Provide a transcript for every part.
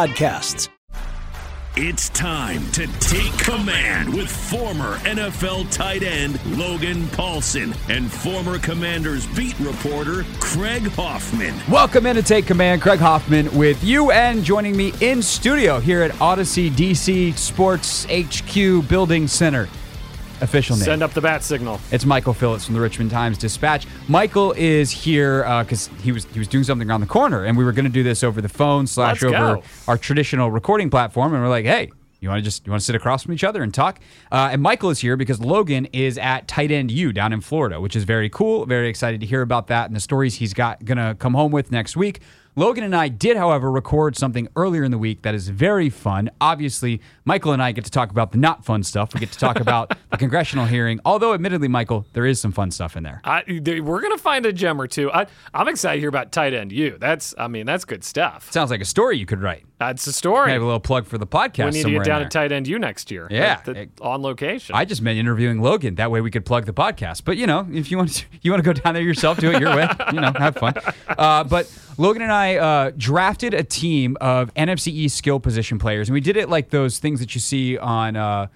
podcasts. It's time to take command with former NFL tight end Logan Paulson and former Commanders beat reporter Craig Hoffman. Welcome in to Take Command. Craig Hoffman with you and joining me in studio here at Audacy DC Sports HQ Building Center official name. Send up the bat signal. It's Michael Phillips from the Richmond Times Dispatch. Michael is here because uh, he was he was doing something around the corner, and we were going to do this over the phone slash Let's over go. our traditional recording platform, and we're like, hey. You want to just you want to sit across from each other and talk? Uh, and Michael is here because Logan is at Tight End U down in Florida, which is very cool. Very excited to hear about that and the stories he's got gonna come home with next week. Logan and I did, however, record something earlier in the week that is very fun. Obviously, Michael and I get to talk about the not fun stuff. We get to talk about the congressional hearing, although, admittedly, Michael, there is some fun stuff in there. I, we're gonna find a gem or two. I, I'm excited to hear about Tight End U. That's, I mean, that's good stuff. Sounds like a story you could write. That's the story. Maybe a little plug for the podcast. we need to get down to Tight End U next year. Yeah. The- on location. I just meant interviewing Logan. That way we could plug the podcast. But you know, if you want to, you want to go down there yourself, do it your way. You know, have fun. Uh, but Logan and I uh, drafted a team of NFC East skill position players, and we did it like those things that you see on. Uh,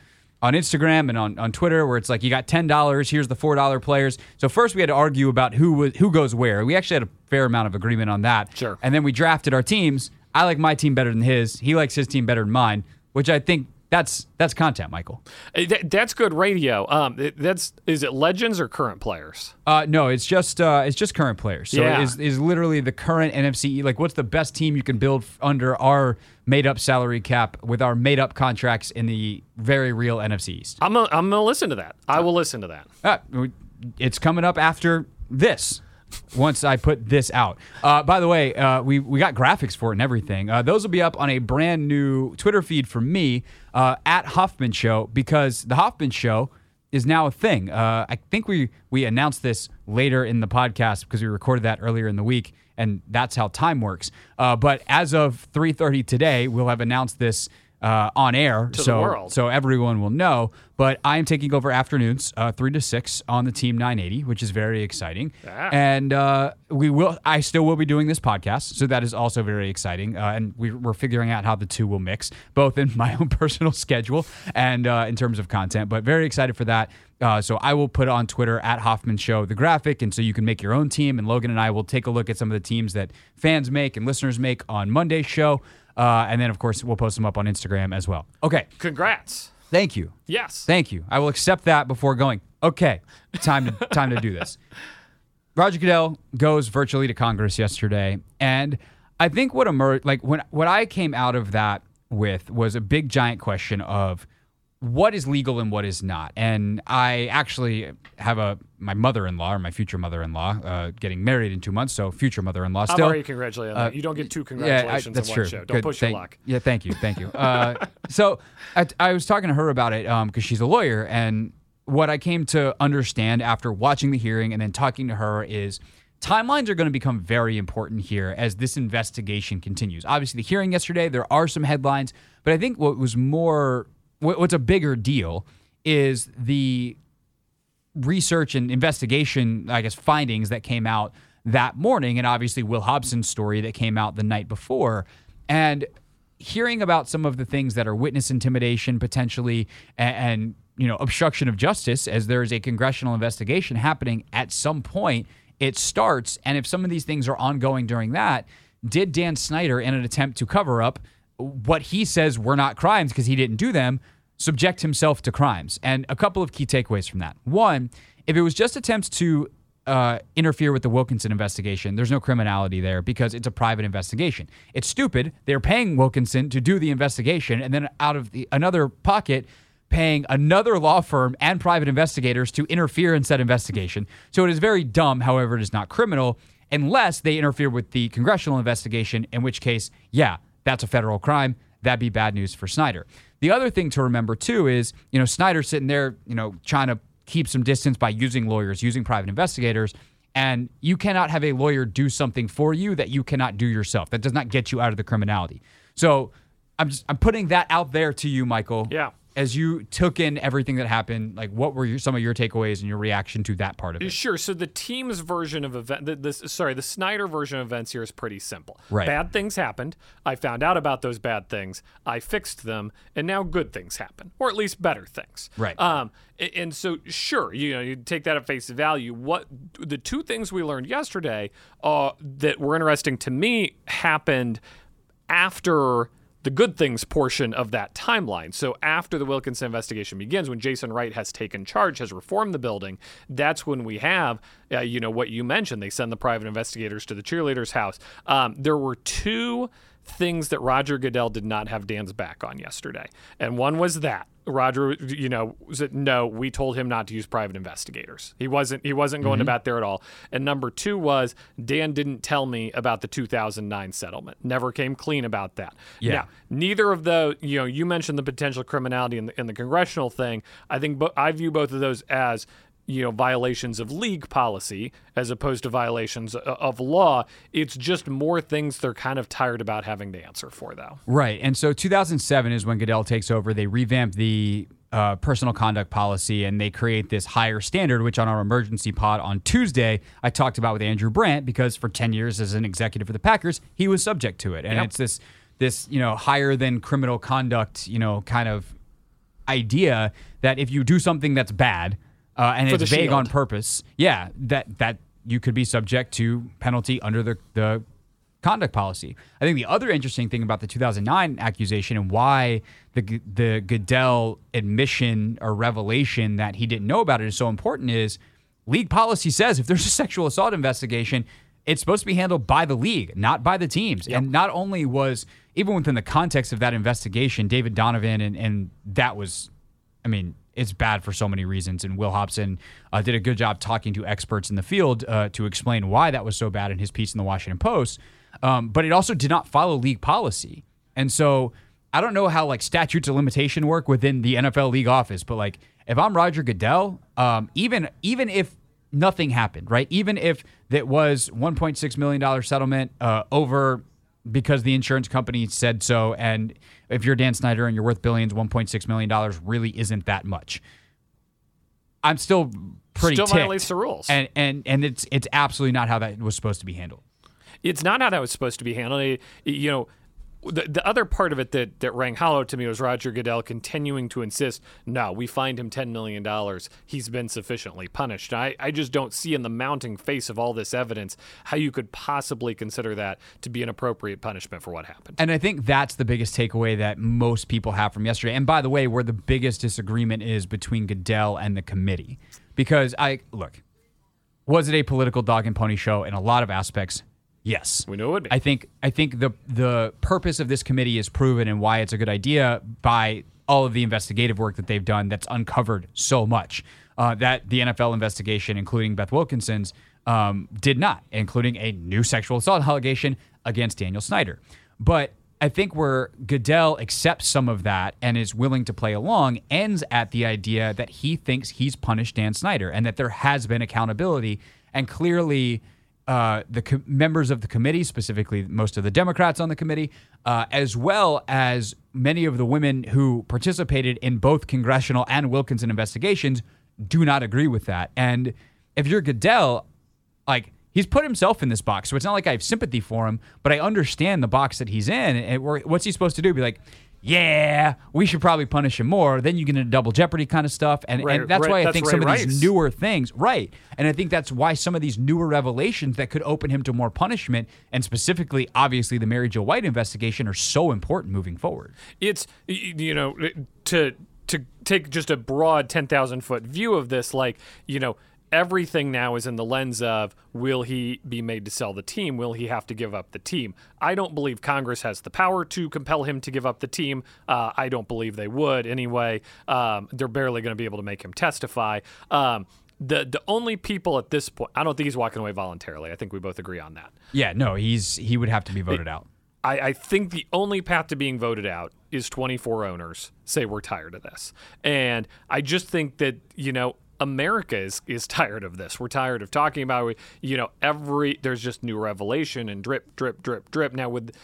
on Instagram and on, on Twitter, where it's like you got ten dollars, here's the four dollar players. So first we had to argue about who was, who goes where. We actually had a fair amount of agreement on that. Sure. And then we drafted our teams. I like my team better than his. He likes his team better than mine, which I think that's that's content, Michael. Uh, that- that's good radio. Um, that's is it legends or current players? Uh, no, it's just uh, it's just current players. So Yeah. it is is literally the current NFC. Like, what's the best team you can build under our made up salary cap with our made up contracts in the very real NFC East? I'm gonna, I'm gonna listen to that. I will listen to that. Uh, it's coming up after this. Once I put this out. Uh, by the way, uh, we we got graphics for it and everything. Uh, those will be up on a brand new Twitter feed from me uh, at Hoffman Show because the Hoffman Show is now a thing. Uh, I think we we announced this later in the podcast because we recorded that earlier in the week, and that's how time works. Uh, but as of 3:30 today, we'll have announced this uh, on air, the so so everyone will know. But I am taking over afternoons, uh, three to six on the Team 980, which is very exciting. Ah. And uh, we will. I still will be doing this podcast, so that is also very exciting. Uh, and we, we're figuring out how the two will mix, both in my own personal schedule and uh, in terms of content. But very excited for that. Uh, so I will put on Twitter at Hoffman Show the graphic, and so you can make your own team. And Logan and I will take a look at some of the teams that fans make and listeners make on Monday's show. Uh, and then, of course, we'll post them up on Instagram as well. Okay. Congrats. Thank you. Yes. Thank you. I will accept that before going. Okay, time to time to do this. Roger Goodell goes virtually to Congress yesterday, and I think what emerged, like when what I came out of that with, was a big giant question of what is legal and what is not. And I actually have a my mother-in-law or my future mother-in-law uh, getting married in two months, so future mother-in-law I'm already congratulating Uh, you. You don't get two congratulations Yeah, I- that's in true. one show. Don't Good. push Thank- your luck. Yeah, thank you, thank you. Uh, so I, I was talking to her about it because she's a lawyer, and what I came to understand after watching the hearing and then talking to her is timelines are going to become very important here as this investigation continues. Obviously, the hearing yesterday, there are some headlines, but I think what was more, what's a bigger deal is the research and investigation, I guess, findings that came out that morning, and obviously Will Hobson's story that came out the night before. And hearing about some of the things that are witness intimidation potentially and, and you know obstruction of justice as there is a congressional investigation happening at some point it starts and if some of these things are ongoing during that did Dan Snyder in an attempt to cover up what he says were not crimes because he didn't do them, subject himself to crimes. And a couple of key takeaways from that. One, if it was just attempts to uh, interfere with the Wilkinson investigation, there's no criminality there because it's a private investigation. It's stupid. They're paying Wilkinson to do the investigation, and then out of the, another pocket, paying another law firm and private investigators to interfere in said investigation. So it is very dumb. However, it is not criminal unless they interfere with the congressional investigation, in which case, yeah, that's a federal crime. That'd be bad news for Snyder. The other thing to remember too is, you know, Snyder sitting there, you know, trying to keep some distance by using lawyers, using private investigators. And you cannot have a lawyer do something for you that you cannot do yourself. That does not get you out of the criminality. So I'm just I'm putting that out there to you, Michael. Yeah. As you took in everything that happened, like what were your, some of your takeaways and your reaction to that part of it? Sure. So the team's version of event, the, this sorry, the Snyder version of events here is pretty simple. Right. Bad things happened. I found out about those bad things. I fixed them, and now good things happen, or at least better things. Right. Um. And so, sure, you know, you take that at face value. What the two things we learned yesterday, uh, that were interesting to me, happened after the good things portion of that timeline. So after the Wilkinson investigation begins, when Jason Wright has taken charge, has reformed the building, that's when we have, uh, you know, what you mentioned. They send the private investigators to the cheerleader's house. Um, there were two things that Roger Goodell did not have Dan's back on yesterday, and one was that. Roger, you know, said no. We told him not to use private investigators. He wasn't. He wasn't going mm-hmm. to bat there at all. And number two was Dan didn't tell me about the 2009 settlement. Never came clean about that. Yeah. Now, neither of those. You know, you mentioned the potential criminality in the, in the congressional thing. I think, bo- I view both of those as you know violations of league policy as opposed to violations of law. It's just more things they're kind of tired about having to answer for, though. Right. And so 2007 is when Goodell takes over. They revamp the uh, personal conduct policy and they create this higher standard, which on our emergency pod on Tuesday, I talked about with Andrew Brandt because for 10 years as an executive for the Packers, he was subject to it. And Yep. it's this, this, you know, higher than criminal conduct, you know, kind of idea that if you do something that's bad uh, and For it's vague on purpose, yeah, that that you could be subject to penalty under the the conduct policy. I think the other interesting thing about the 2009 accusation and why the the Goodell admission or revelation that he didn't know about it is so important is league policy says if there's a sexual assault investigation, it's supposed to be handled by the league, not by the teams. And not only was even within the context of that investigation, David Donovan and and that was I mean, it's bad for so many reasons. And Will Hobson uh, did a good job talking to experts in the field uh, to explain why that was so bad in his piece in the Washington Post. Um, but it also did not follow league policy. And so I don't know how like statutes of limitation work within the NFL league office, but like if I'm Roger Goodell, um, even even if nothing happened, right? Even if that was 1.6 million dollar settlement uh, over because the insurance company said so. And if you're Dan Snyder and you're worth billions, $1.6 million really isn't that much. I'm still pretty Still ticked. violates the rules. And, and, and it's, it's absolutely not how that was supposed to be handled. it's not how that was supposed to be handled. You know, the, the other part of it that, that rang hollow to me was Roger Goodell continuing to insist, no, we fined him $10 million. He's been sufficiently punished. I, I just don't see in the mounting face of all this evidence how you could possibly consider that to be an appropriate punishment for what happened. And I think that's the biggest takeaway that most people have from yesterday. And by the way, where the biggest disagreement is between Goodell and the committee. Because I, look, was it a political dog and pony show in a lot of aspects? Yes. We knew it would be. I think I think the the purpose of this committee is proven and why it's a good idea by all of the investigative work that they've done that's uncovered so much uh, that the NFL investigation, including Beth Wilkinson's, um, did not, including a new sexual assault allegation against Daniel Snyder. But I think where Goodell accepts some of that and is willing to play along ends at the idea that he thinks he's punished Dan Snyder and that there has been accountability and clearly uh, the co- members of the committee, specifically most of the Democrats on the committee, uh, as well as many of the women who participated in both congressional and Wilkinson investigations, do not agree with that. And if you're Goodell, like he's put himself in this box, so it's not like I have sympathy for him, but I understand the box that he's in. And what's he supposed to do? Be like, yeah, we should probably punish him more. Then you get into double jeopardy kind of stuff, and, Right, and that's right, why I that's think Ray some of Rice. these newer things, right? And I think that's why some of these newer revelations that could open him to more punishment, and specifically, obviously, the Mary Jo White investigation, are so important moving forward. it's you know to to take just a broad 10,000 foot view of this like you know everything now is in the lens of will he be made to sell the team will he have to give up the team i don't believe congress has the power to compel him to give up the team uh, i don't believe they would anyway um, they're barely going to be able to make him testify um, the, the only people at this point, I don't think he's walking away voluntarily. I think we both agree on that. Yeah, no, he's he would have to be voted out. I, I think the only path to being voted out is 24 owners say we're tired of this. And I just think that, you know, America is, is tired of this. We're tired of talking about. You know, every, there's just new revelation and drip, drip, drip, drip. Now, with,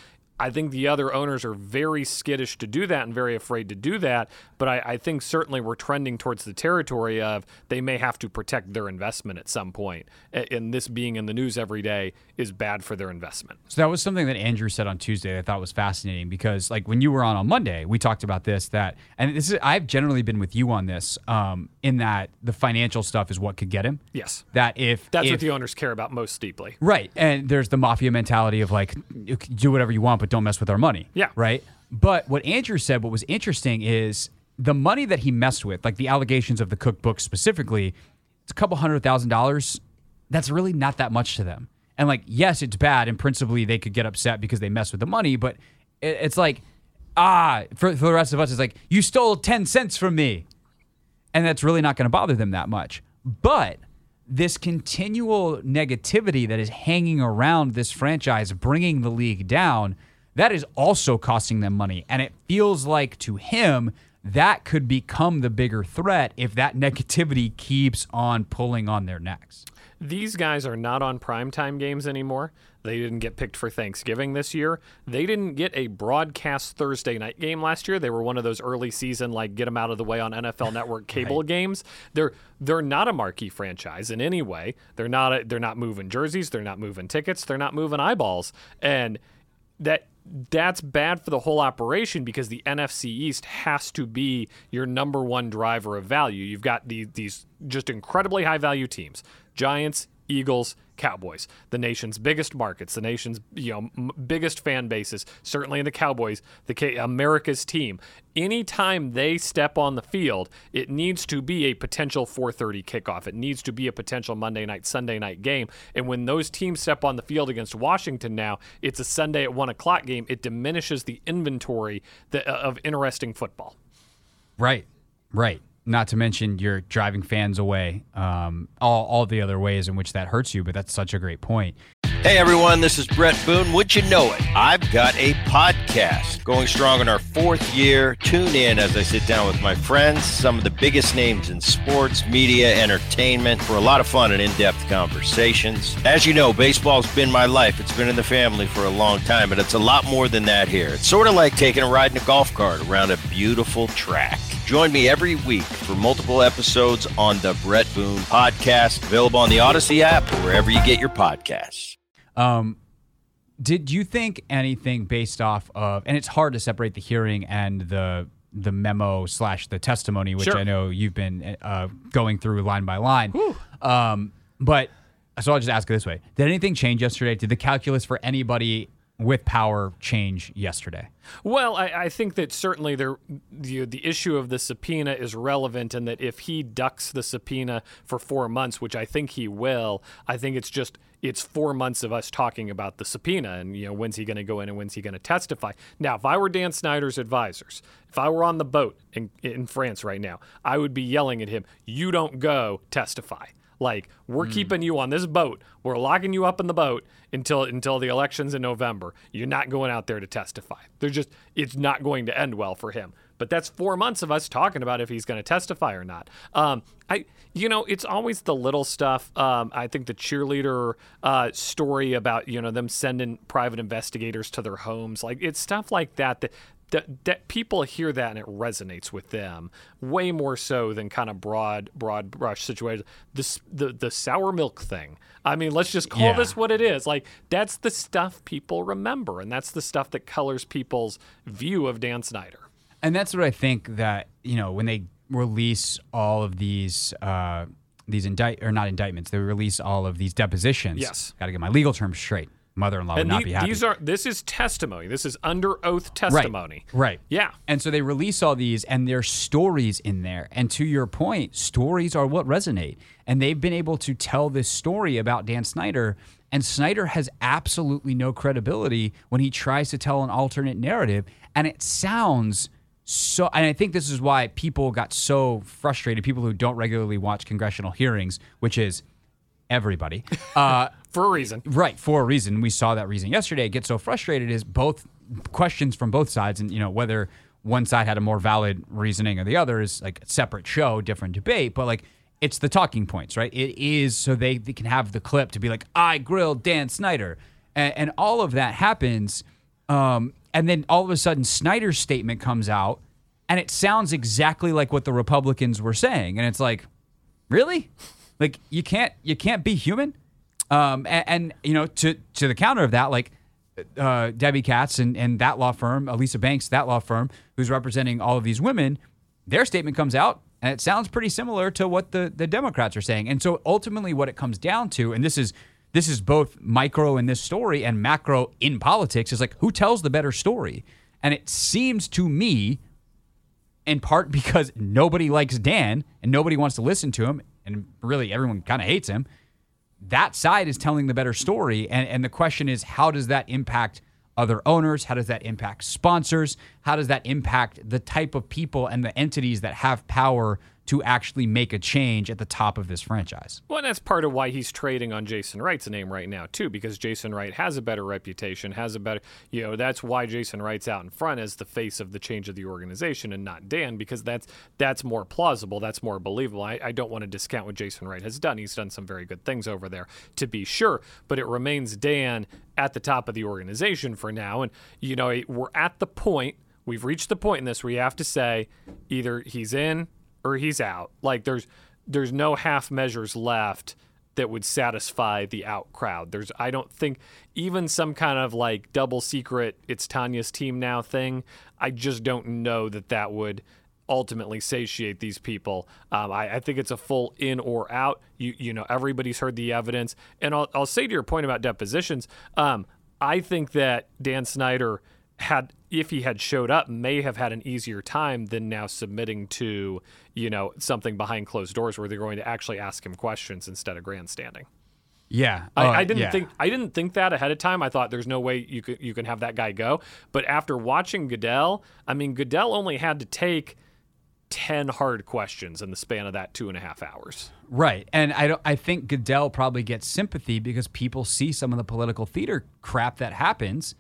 I think the other owners are very skittish to do that and very afraid to do that. But I, I think certainly we're trending towards the territory of they may have to protect their investment at some point. And this being in the news every day is bad for their investment. So that was something that Andrew said on Tuesday that I thought was fascinating because like when you were on on Monday, we talked about this that and this is I've generally been with you on this um in that the financial stuff is what could get him. Yes. That if That's if, what the owners care about most deeply. Right. And there's the mafia mentality of like, do whatever you want, but don't mess with our money. Yeah. Right. But what Andrew said, what was interesting is the money that he messed with, like the allegations of the cookbook specifically, it's a couple hundred thousand dollars. That's really not that much to them. And like, yes, it's bad. And principally, they could get upset because they mess with the money. But it, it's like, ah, for, for the rest of us, it's like, you stole 10 cents from me and that's really not going to bother them that much. But this continual negativity that is hanging around this franchise, bringing the league down, that is also costing them money. And it feels like to him, that could become the bigger threat if that negativity keeps on pulling on their necks. These guys are not on primetime games anymore. They didn't get picked for Thanksgiving this year. They didn't get a broadcast Thursday night game last year. They were one of those early season like get them out of the way on NFL Network cable games. They're they're not a marquee franchise in any way. They're not a, they're not moving jerseys, they're not moving tickets, they're not moving eyeballs. And that that's bad for the whole operation because the NFC East has to be your number one driver of value. You've got the, these just incredibly high value teams: Giants, Eagles, Cowboys, the nation's biggest markets, the nation's you know m- biggest fan bases. Certainly in the Cowboys, the K- America's team. Anytime they step on the field, it needs to be a potential 4:30 kickoff. It needs to be a potential Monday night, Sunday night game. And when those teams step on the field against Washington now, it's a Sunday at one o'clock game. It diminishes the inventory that, uh, of interesting football. Right. Right. Not to mention you're driving fans away. Um, all, all the other ways in which that hurts you, but that's such a great point. Hey everyone, this is Bret Boone. Would you know it? I've got a podcast going strong in our fourth year. Tune in as I sit down with my friends, some of the biggest names in sports, media, entertainment, for a lot of fun and in depth conversations. As you know, baseball's been my life. It's been in the family for a long time, but it's a lot more than that here. It's sort of like taking a ride in a golf cart around a beautiful track. Join me every week for multiple episodes on the Bret Boone Podcast, available on the Audacy app or wherever you get your podcasts. Um, did you think anything based off of, and it's hard to separate the hearing and the the memo slash the testimony, which Sure. I know you've been uh, going through line by line. Um, but so I'll just ask it this way: Did anything change yesterday? Did the calculus for anybody with power change yesterday? Well, I, I think that certainly there, the, the issue of the subpoena is relevant, and that if he ducks the subpoena for four months, which I think he will, I think it's just it's four months of us talking about the subpoena and you know when's he going to go in and when's he going to testify. Now, if I were Dan Snyder's advisors, if I were on the boat in, in France right now, I would be yelling at him, "You don't go testify." Like we're keeping you on this boat. We're locking you up in the boat until until the elections in November. You're not going out there to testify. They're just it's not going to end well for him. But that's four months of us talking about if he's going to testify or not. Um, I, you know, it's always the little stuff. Um, I think the cheerleader uh, story about you know them sending private investigators to their homes, like it's stuff like that that that, that people hear that and it resonates with them way more so than kind of broad broad brush situations. This the the sour milk thing. I mean, let's just call Yeah. this what it is. Like that's the stuff people remember, and that's the stuff that colors people's view of Dan Snyder. And that's what I think that you know when they release all of these uh, these indict or not indictments, they release all of these depositions. Yes. got to get my legal terms straight. Mother-in-law would And not the- be happy. these are this is testimony. This is under oath testimony. Right. Yeah. And so they release all these, and there's stories in there. And to your point, stories are what resonate. And they've been able to tell this story about Dan Snyder. And Snyder has absolutely no credibility when he tries to tell an alternate narrative. And it sounds so. And I think this is why people got so frustrated, people who don't regularly watch congressional hearings, which is everybody. Uh, For a reason. Right, for a reason. We saw that reason yesterday. Get so frustrated is both questions from both sides, and you know whether one side had a more valid reasoning or the other is like a separate show, different debate. But like it's the talking points, right? It is so they, they can have the clip to be like, I grilled Dan Snyder, and, and all of that happens, um, and then all of a sudden Snyder's statement comes out, and it sounds exactly like what the Republicans were saying, and it's like, really, like you can't you can't be human. Um, and, and you know, to to the counter of that, like uh, Debbie Katz and, and that law firm, Elisa Banks, that law firm, who's representing all of these women, their statement comes out and it sounds pretty similar to what the, the Democrats are saying. And so ultimately, what it comes down to, and this is this is both micro in this story and macro in politics, is like who tells the better story. And it seems to me, in part because nobody likes Dan and nobody wants to listen to him, and really everyone kind of hates him that side is telling the better story. And, and the question is, how does that impact other owners? How does that impact sponsors? How does that impact the type of people and the entities that have power to actually make a change at the top of this franchise? Well, and that's part of why he's trading on Jason Wright's name right now, too, because Jason Wright has a better reputation, has a better, you know, that's why Jason Wright's out in front as the face of the change of the organization and not Dan, because that's that's more plausible, that's more believable. I, I don't want to discount what Jason Wright has done. He's done some very good things over there, to be sure, but it remains Dan at the top of the organization for now. And, you know, we're at the point, we've reached the point in this where you have to say either he's in or he's out. Like there's there's no half measures left that would satisfy the out crowd. There's I don't think even some kind of like double secret it's Tanya's team now thing. I just don't know that that would ultimately satiate these people. Um, I, I think it's a full in or out. You you know everybody's heard the evidence, and I'll I'll say to your point about depositions. Um, I think that Dan Snyder had if he had showed up may have had an easier time than now submitting to you know something behind closed doors where they're going to actually ask him questions instead of grandstanding Yeah, I, uh, I didn't yeah. think I didn't think that ahead of time. I thought there's no way you could you can have that guy go. But after watching Goodell, I mean Goodell only had to take ten hard questions in the span of that two and a half hours. Right. And I don't I think Goodell probably gets sympathy because people see some of the political theater crap that happens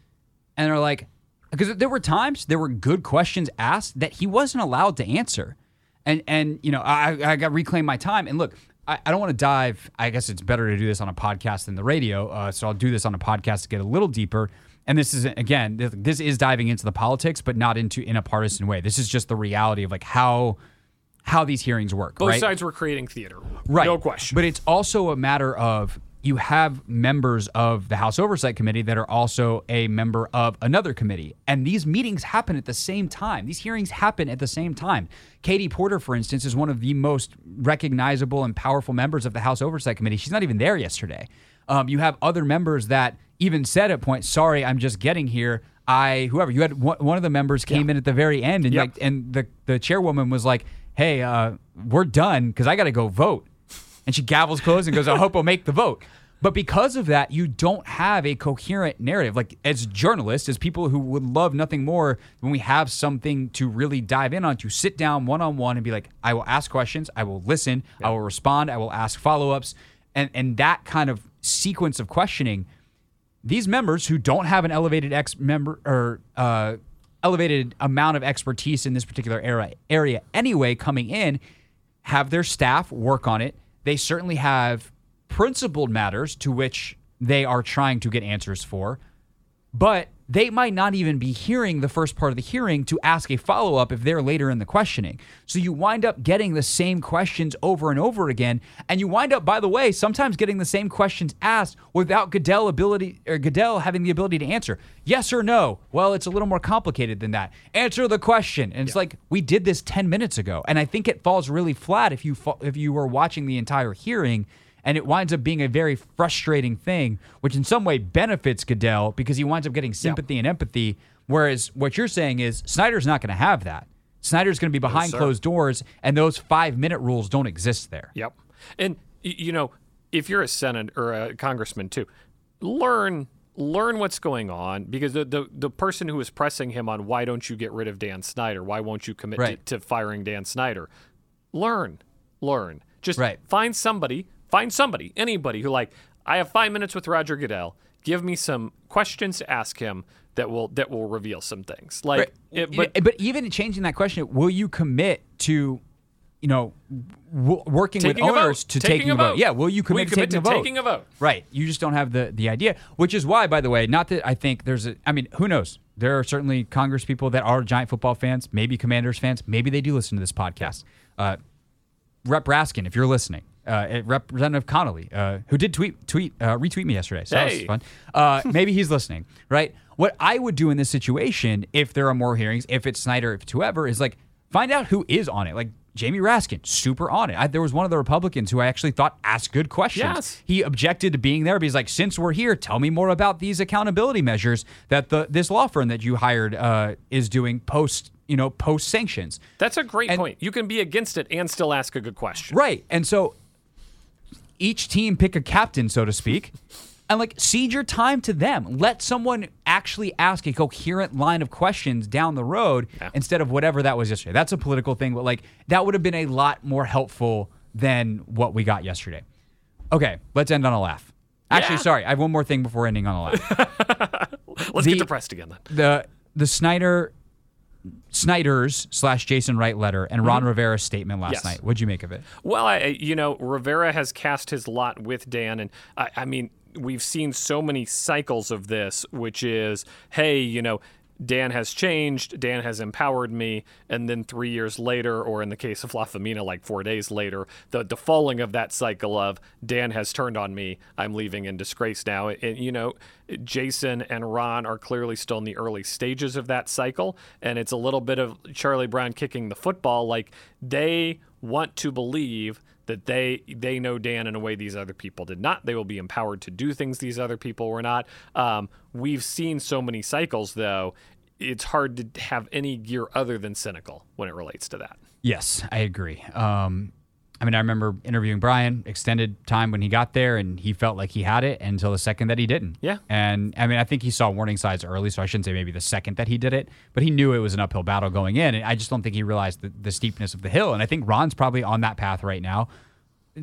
and they're like because there were times there were good questions asked that he wasn't allowed to answer. And and you know, I I got reclaim my time. And look, I, I don't want to dive. I guess it's better to do this on a podcast than the radio. Uh, so I'll do this on a podcast to get a little deeper. And this is again, this, is diving into the politics, but not into in a partisan way. This is just the reality of like how how these hearings work. Both right? sides were creating theater, Right. No question. But it's also a matter of you have members of the House Oversight Committee that are also a member of another committee. And these meetings happen at the same time. These hearings happen at the same time. Katie Porter, for instance, is one of the most recognizable and powerful members of the House Oversight Committee. She's not even there yesterday. Um, you have other members that even said at points, sorry, I'm just getting here. I whoever you had one, of the members came in at the very end and Yep. like and the the chairwoman was like, "Hey, uh, we're done because I got to go vote." And she gavels closed and goes, I hope we'll make the vote. But because of that, you don't have a coherent narrative. Like as journalists, as people who would love nothing more when we have something to really dive in on, to sit down one on one and be like, I will ask questions, I will listen, I will respond, I will ask follow ups, and and that kind of sequence of questioning. These members who don't have an elevated ex member or uh, elevated amount of expertise in this particular era area anyway, coming in, have their staff work on it. They certainly have principled matters to which they are trying to get answers for, but they might not even be hearing the first part of the hearing to ask a follow up if they're later in the questioning. So you wind up getting the same questions over and over again, and you wind up, by the way, sometimes getting the same questions asked without Goodell ability or Goodell having the ability to answer yes or no. Well, it's a little more complicated than that. Answer the question, and it's like we did this ten minutes ago, and I think it falls really flat if you if you were watching the entire hearing and it winds up being a very frustrating thing, which in some way benefits Goodell because he winds up getting sympathy and empathy. Whereas what you're saying is Snyder's not going to have that. Snyder's going to be behind sir. closed doors, and those five minute rules don't exist there. Yep. And you know, if you're a senate or a congressman too, learn learn what's going on because the, the the person who is pressing him on why don't you get rid of Dan Snyder? Why won't you commit Right. to, to firing Dan Snyder? Learn. Learn. Just Right. find somebody, find somebody, anybody who like I have 5 minutes with Roger Goodell. Give me some questions to ask him that will that will reveal some things. Like Right. it, but but even changing that question, will you commit to, you know, w- working with owners to Taking taking, a vote? vote. Yeah, will you commit, Will you commit to, taking, to a vote? taking a vote? Right. You just don't have the the idea, which is why, by the way, not that I think there's a. I mean, who knows? There are certainly Congress people that are giant football fans, maybe Commanders fans, maybe they do listen to this podcast. Uh, Rep Raskin, if you're listening, uh, Representative Connolly, uh, who did tweet, tweet, uh, retweet me yesterday, so that was fun. Uh, maybe he's listening, right? What I would do in this situation, if there are more hearings, if it's Snyder, if it's whoever, is like find out who is on it. Like Jamie Raskin, super on it. I, there was one of the Republicans who I actually thought asked good questions. Yes. He objected to being there, but he's like, since we're here, tell me more about these accountability measures that the this law firm that you hired uh, is doing post, you know, post sanctions. that's a great and- point. You can be against it and still ask a good question. Right. And so each team pick a captain, so to speak, and like cede your time to them. Let someone actually ask a coherent line of questions down the road instead of whatever that was yesterday. That's a political thing, but like that would have been a lot more helpful than what we got yesterday. Okay, let's end on a laugh. Actually, Yeah. sorry, I have one more thing before ending on a laugh. Let's The- get depressed again then. the the Snyder Snyder's slash Jason Wright letter and Ron mm-hmm. Rivera's statement last Yes. night. What'd you make of it? Well, I- you know, Rivera has cast his lot with Dan, and I, I mean, we've seen so many cycles of this, which is, hey, you know, Dan has changed, Dan has empowered me, and then three years later, or in the case of Lafemina, like four days later, the, the falling of that cycle of Dan has turned on me, I'm leaving in disgrace now. And, you know, Jason and Ron are clearly still in the early stages of that cycle, and it's a little bit of Charlie Brown kicking the football. Like, they want to believe that they they know Dan in a way these other people did not. They will be empowered to do things these other people were not. Um, we've seen so many cycles, though. It's hard to have any gear other than cynical when it relates to that. Yes, I agree. Um, I mean, I remember interviewing Brian extended time when he got there, and he felt like he had it until the second that he didn't. Yeah. And I mean, I think he saw warning signs early, so I shouldn't say maybe the second that he did it, but he knew it was an uphill battle going in. And I just don't think he realized the, the steepness of the hill. And I think Ron's probably on that path right now.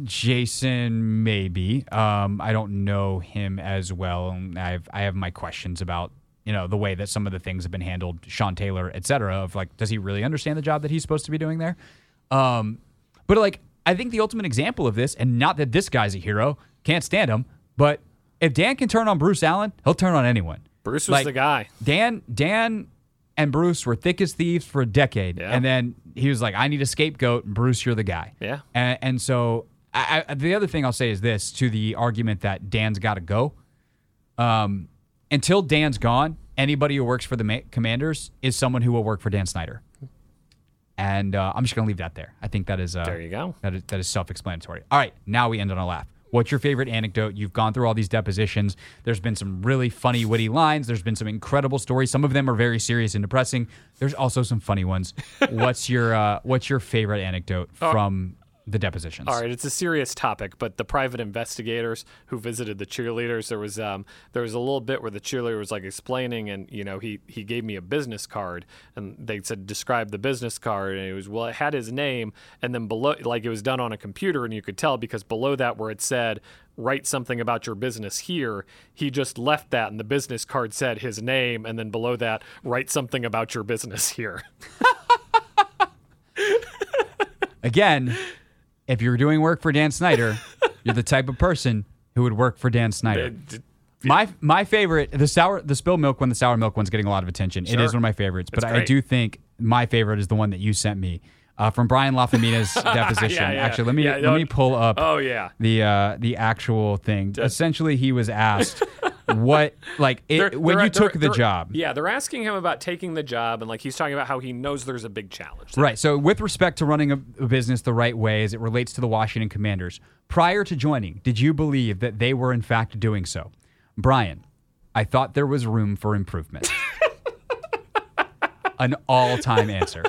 Jason, maybe. Um, I don't know him as well. and I have I have my questions about you know the way that some of the things have been handled, Sean Taylor, et cetera. Of like, does he really understand the job that he's supposed to be doing there? Um, but like, I think the ultimate example of this, and not that this guy's a hero, can't stand him, but if Dan can turn on Bruce Allen, he'll turn on anyone. Bruce was Like, the guy. Dan, Dan, and Bruce were thick as thieves for a decade, Yeah. and then he was like, "I need a scapegoat." And Bruce, you're the guy. Yeah. And, and so, I, I, the other thing I'll say is this: to the argument that Dan's got to go. Um, until Dan's gone, anybody who works for the ma- Commanders is someone who will work for Dan Snyder. And uh, I'm just gonna leave that there. I think that is uh, There you go. That is that is self-explanatory. All right, now we end on a laugh. What's your favorite anecdote? You've gone through all these depositions. There's been some really funny, witty lines. There's been some incredible stories. Some of them are very serious and depressing. There's also some funny ones. what's your uh, What's your favorite anecdote from the depositions? All right, it's a serious topic, but the private investigators who visited the cheerleaders, there was um, there was a little bit where the cheerleader was like explaining, and you know he he gave me a business card, and they said describe the business card, and it was well it had his name, and then below like it was done on a computer, and you could tell because below that where it said write something about your business here, he just left that, and the business card said his name, and then below that write something about your business here. Again, if you're doing work for Dan Snyder, you're the type of person who would work for Dan Snyder. My my favorite, the sour, the spilled milk one, the sour milk one's getting a lot of attention. It Sure. is one of my favorites, but I do think my favorite is the one that you sent me uh, from Brian Lafemina's deposition. Yeah, yeah. Actually, let me Yeah, let me pull up Oh yeah. the uh, the actual thing. Essentially, he was asked what like it, They're- when they're- you took the job. Yeah, they're asking him about taking the job, and like he's talking about how he knows there's a big challenge. Right. So, with respect to running a, a business the right way as it relates to the Washington Commanders, prior to joining, did you believe that they were in fact doing so? Brian, I thought there was room for improvement. An all time answer.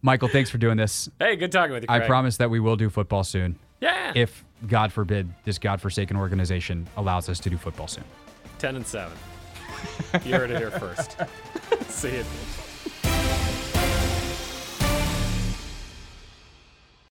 Michael, thanks for doing this. Hey, good talking with you. I promise that we will do football soon. Yeah. If, God forbid, this godforsaken organization allows us to do football soon. ten and seven. you heard it here first. See you.